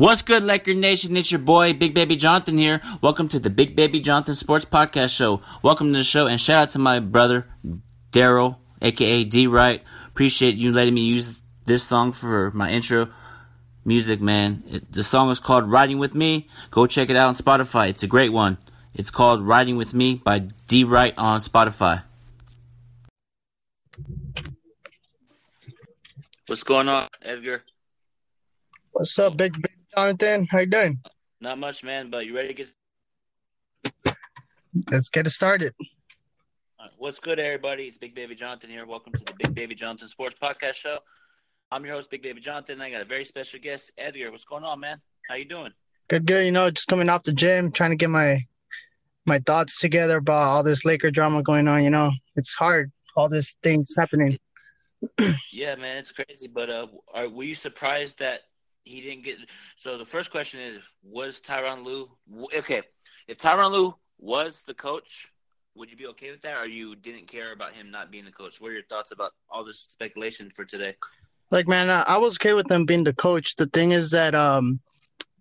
What's good, Laker Nation? It's your boy, Big Baby Jonathan here. Welcome to the Big Baby Jonathan Sports Podcast Show. Welcome to the show, and shout out to my brother, Daryl, aka D Right. Appreciate you letting me use this song for my intro music, man. It, the song is called Riding With Me. Go check it out on Spotify. It's a great one. It's called Riding With Me by D Right on Spotify. What's going on, Edgar? What's up, Big Big Jonathan? How you doing? Not much, man, but you ready to get Let's get it started. Right, What's good, everybody? It's Big Baby Jonathan here. Welcome to the Big Baby Jonathan Sports Podcast Show. I'm your host, Big Baby Jonathan. I got a very special guest, Edgar. What's going on, man? How you doing? Good, good. You know, just coming off the gym, trying to get my my thoughts together about all this Laker drama going on. You know, it's hard. All these things happening. Yeah, man, it's crazy. But uh, are, were you surprised that he didn't get? So the first question is: Was Tyronn Lue okay? If Tyronn Lue was the coach, would you be okay with that, or you didn't care about him not being the coach? What are your thoughts about all this speculation for today? Like, man, I, I was okay with them being the coach. The thing is that um,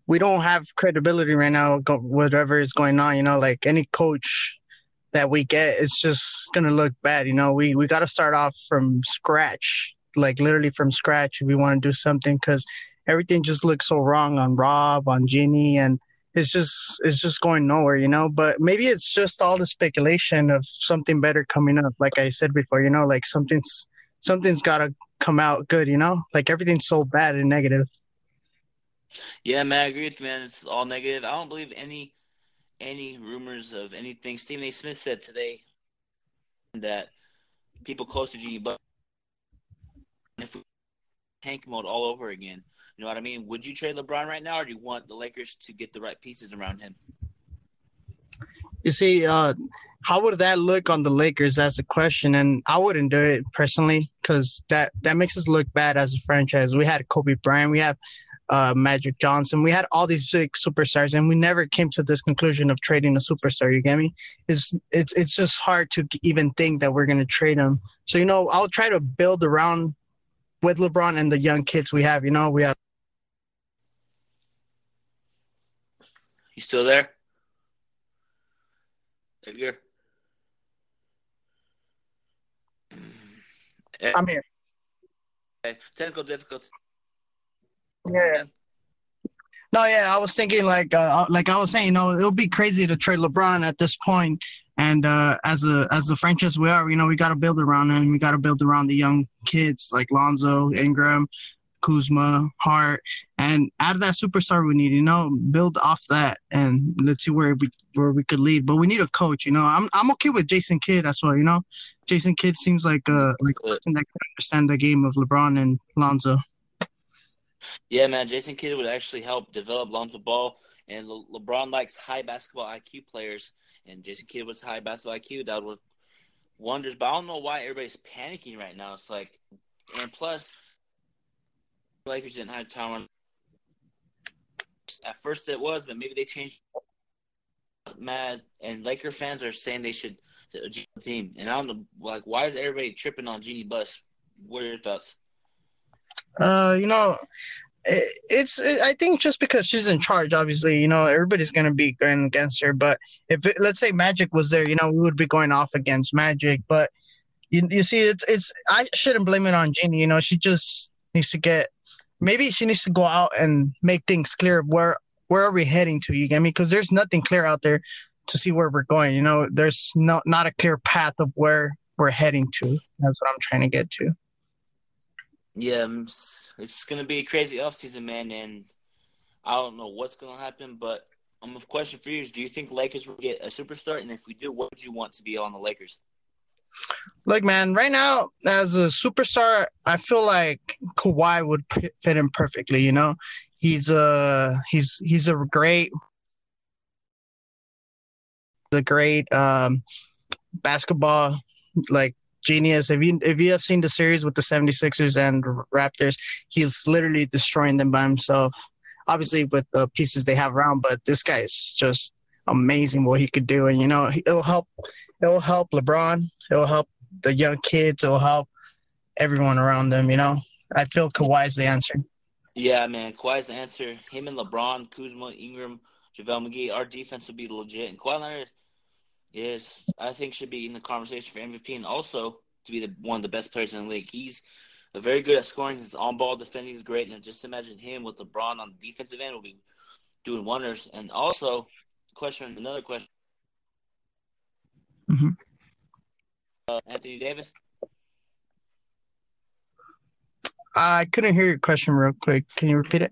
we don't have credibility right now. Whatever is going on, you know, like any coach that we get, it's just gonna look bad. You know, we we got to start off from scratch, like literally from scratch, if we want to do something, because everything just looks so wrong on Rob, on Ginny, and it's just it's just going nowhere, you know. But maybe it's just all the speculation of something better coming up. Like I said before, you know, like something's something's got to come out good, you know. Like everything's so bad and negative. Yeah, man, I agree with you, man. It's all negative. I don't believe any any rumors of anything. Stephen A. Smith said today that people close to Jeanie but if we tank mode all over again, you know what I mean? Would you trade LeBron right now, or do you want the Lakers to get the right pieces around him? You see, uh, how would that look on the Lakers? That's a question, and I wouldn't do it personally because that that makes us look bad as a franchise. We had Kobe Bryant, we have uh, Magic Johnson, we had all these big superstars, and we never came to this conclusion of trading a superstar. You get me? It's it's it's just hard to even think that we're gonna trade him. So you know, I'll try to build around with LeBron and the young kids we have. You know, we have You still there, Edgar? I'm here. Okay. Technical difficulties. Yeah. No, yeah, I was thinking like uh, like I was saying, you know, it would be crazy to trade LeBron at this point. And uh, as a as the franchise we are, you know, we got to build around him. We got to build around the young kids like Lonzo, Ingram, Kuzma, Hart, and out of that superstar we need, you know, build off that and let's see where we where we could lead. But we need a coach, you know. I'm I'm okay with Jason Kidd as well, you know. Jason Kidd seems like a like person that can understand the game of LeBron and Lonzo. Yeah, man, Jason Kidd would actually help develop Lonzo Ball, and Le- LeBron likes high basketball IQ players, and Jason Kidd was high basketball IQ. That would wonders, but I don't know why everybody's panicking right now. It's like, and plus, Lakers didn't have Tyronn. At first, it was, but maybe they changed. Mad and Laker fans are saying they should team, and I don't know, like, why is everybody tripping on Jeanie Buss? What are your thoughts? Uh, you know, it, it's it, I think just because she's in charge, obviously, you know, everybody's gonna be going against her. But if it, let's say Magic was there, you know, we would be going off against Magic. But you you see, it's it's I shouldn't blame it on Jeanie. You know, she just needs to get maybe she needs to go out and make things clear. Where where are we heading to? You get me? Because there's nothing clear out there to see where we're going. You know, there's no not a clear path of where we're heading to. That's what I'm trying to get to. Yeah, it's gonna be a crazy offseason, man, and I don't know what's gonna happen. But um, a question for you is: Do you think Lakers will get a superstar? And if we do, what would you want to be on the Lakers? Look, man, right now as a superstar, I feel like Kawhi would fit in perfectly. You know, he's a he's he's a great, a great um, basketball like genius. If you if you have seen the series with the 76ers and Raptors, he's literally destroying them by himself. Obviously, with the pieces they have around, but this guy is just amazing what he could do, and you know it'll help. It'll help LeBron. It'll help the young kids. It'll help everyone around them. You know, I feel Kawhi's the answer. Yeah, man. Kawhi's the answer. Him and LeBron, Kuzma, Ingram, JaVale McGee. Our defense will be legit. And Kawhi Leonard is, I think, should be in the conversation for MVP and also to be the, one of the best players in the league. He's very good at scoring. His on-ball defending is great. And just imagine him with LeBron on the defensive end will be doing wonders. And also, question, another question. Mm-hmm. Uh, Anthony Davis. I couldn't hear your question real quick. Can you repeat it?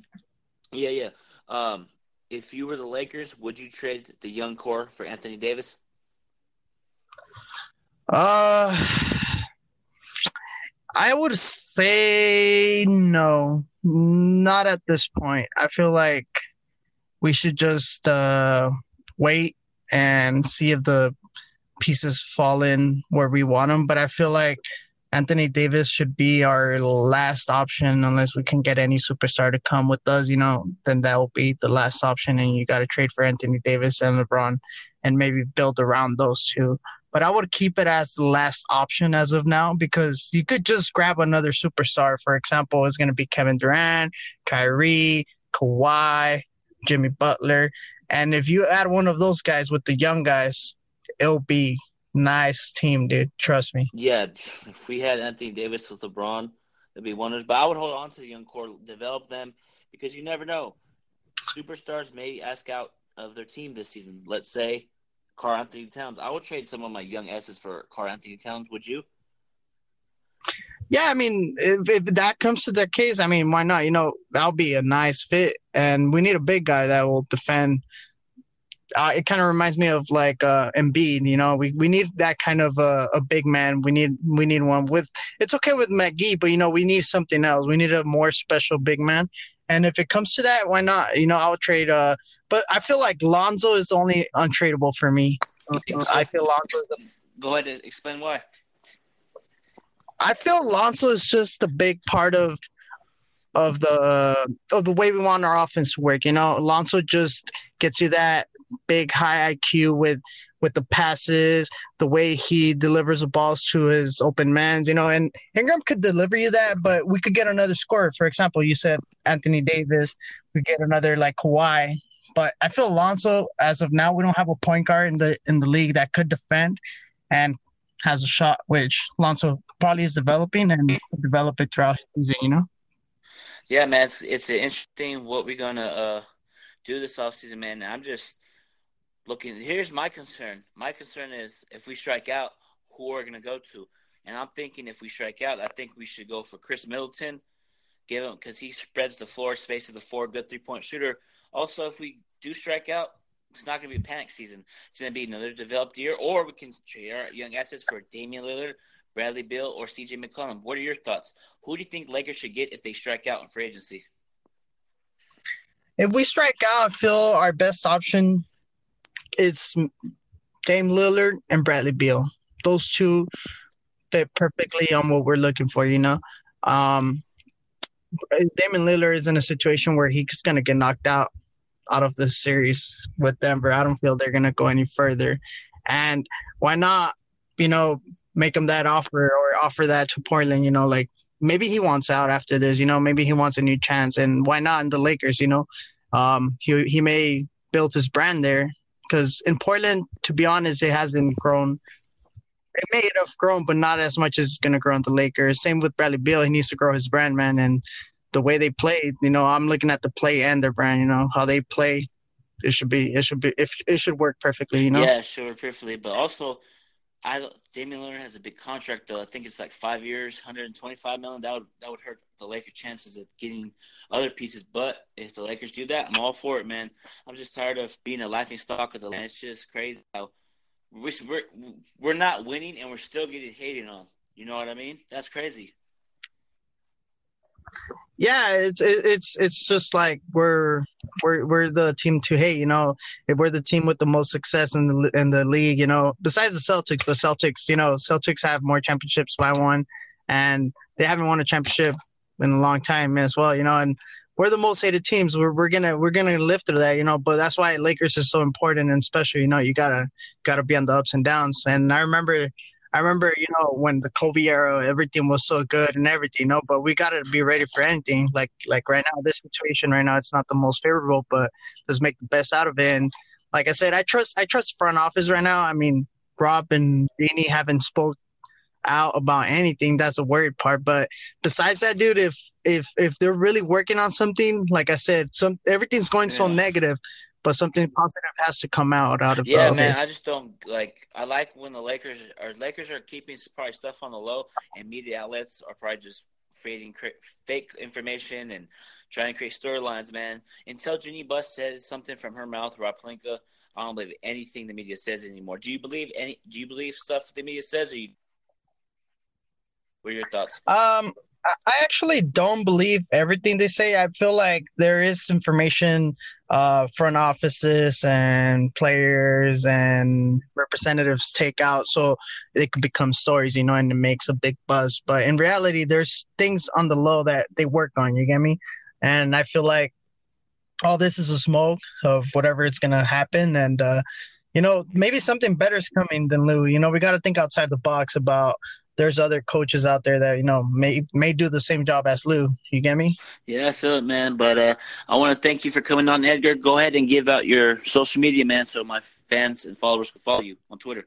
Yeah, yeah. Um, if you were the Lakers, would you trade the young core for Anthony Davis? Uh, I would say no, not at this point. I feel like we should just uh, wait and see if the pieces fall in where we want them. But I feel like Anthony Davis should be our last option unless we can get any superstar to come with us, you know, then that will be the last option. And you got to trade for Anthony Davis and LeBron and maybe build around those two. But I would keep it as the last option as of now because you could just grab another superstar. For example, it's going to be Kevin Durant, Kyrie, Kawhi, Jimmy Butler. And if you add one of those guys with the young guys, it'll be nice team, dude. Trust me. Yeah, if we had Anthony Davis with LeBron, it'd be wonders. But I would hold on to the young core, develop them, because you never know. Superstars may ask out of their team this season. Let's say Karl-Anthony Towns. I would trade some of my young S's for Karl-Anthony Towns. Would you? Yeah, I mean, if, if that comes to the case, I mean, why not? You know, that'll be a nice fit, and we need a big guy that will defend uh, it kind of reminds me of like uh, Embiid. You know, we, we need that kind of uh, a big man. We need we need one with. It's okay with McGee, but you know we need something else. We need a more special big man. And if it comes to that, why not? You know, I'll trade. Uh, but I feel like Lonzo is only untradeable for me. I feel Lonzo. Go ahead and explain why. I feel Lonzo is just a big part of of the of the way we want our offense to work. You know, Lonzo just gets you that big high IQ with with the passes, the way he delivers the balls to his open mans, you know, and Ingram could deliver you that, but we could get another scorer. For example, you said Anthony Davis, we get another like Kawhi. But I feel Alonso, as of now, we don't have a point guard in the in the league that could defend and has a shot, which Alonso probably is developing and develop it throughout season, you know? Yeah, man, it's it's interesting what we're gonna uh do this offseason, man. I'm just looking. Here's my concern. My concern is if we strike out, who are we going to go to? And I'm thinking if we strike out, I think we should go for Khris Middleton, give him because he spreads the floor, space spaces the floor, good three point shooter. Also, if we do strike out, it's not going to be a panic season. It's going to be another developed year, or we can trade our young assets for Damian Lillard, Bradley Beal, or CJ McCollum. What are your thoughts? Who do you think Lakers should get if they strike out in free agency? If we strike out, feel our best option it's Dame Lillard and Bradley Beal. Those two fit perfectly on what we're looking for, you know. Um, Damian Lillard is in a situation where he's going to get knocked out out of the series with Denver. I don't feel they're going to go any further. And why not, you know, make him that offer or offer that to Portland, you know, like maybe he wants out after this, you know, maybe he wants a new chance. And why not in the Lakers, you know? Um, he, he may build his brand there because in Portland, to be honest, it hasn't grown. It may have grown, but not as much as it's going to grow in the Lakers. Same with Bradley Beal. He needs to grow his brand, man. And the way they play, you know, I'm looking at the play and their brand, you know, how they play. It should be, it should be, if it should work perfectly, you know? Yeah, sure, perfectly. But also, I don't, Damian Lillard has a big contract though. I think it's like five years, 125 million. That would that would hurt the Lakers' chances of getting other pieces. But if the Lakers do that, I'm all for it, man. I'm just tired of being a laughing stock of the land. It's just crazy how we're we're not winning and we're still getting hated on. You know what I mean? That's crazy. Yeah, it's it's it's just like we're we're we're the team to hate. You know, we're the team with the most success in the in the league. You know, besides the Celtics, but Celtics, you know, Celtics have more championships by one, and they haven't won a championship in a long time as well. You know, and we're the most hated teams. We're we're gonna we're gonna live through that. You know, but that's why Lakers is so important and special. You know, you gotta gotta be on the ups and downs. And I remember I remember, you know, when the Kobe era, everything was so good and everything, you know, but we got to be ready for anything. Like, like right now, this situation right now, it's not the most favorable, but let's make the best out of it. And like I said, I trust, I trust front office right now. I mean, Rob and Jeanie haven't spoke out about anything. That's a worried part. But besides that, dude, if if if they're really working on something, like I said, some everything's going yeah. so negative but something positive has to come out out of yeah, man. This. I just don't like. I like when the Lakers or Lakers are keeping probably stuff on the low, and media outlets are probably just creating fake information and trying to create storylines, man. Until Jenny Buss says something from her mouth, Rob Pelinka, I don't believe anything the media says anymore. Do you believe any? Do you believe stuff the media says? Or you, what are your thoughts? Um, I actually don't believe everything they say. I feel like there is information, uh, front offices and players and representatives take out, so it could become stories, you know, and it makes a big buzz. But in reality, there's things on the low that they work on. You get me? And I feel like all this is a smoke of whatever it's gonna happen, and uh, you know, maybe something better is coming than Lue. You know, we got to think outside the box about there's other coaches out there that you know may may do the same job as Lue. You get me? Yeah, I feel it, man. But uh, I want to thank you for coming on, Edgar. Go ahead and give out your social media, man, so my fans and followers can follow you on Twitter.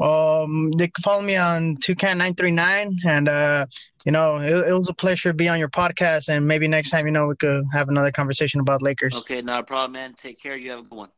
Um, they can follow me on Toucan nine three nine, and uh, you know, it, it, was a pleasure to be on your podcast. And maybe next time, you know, we could have another conversation about Lakers. Okay, not a problem, man. Take care. You have a good one.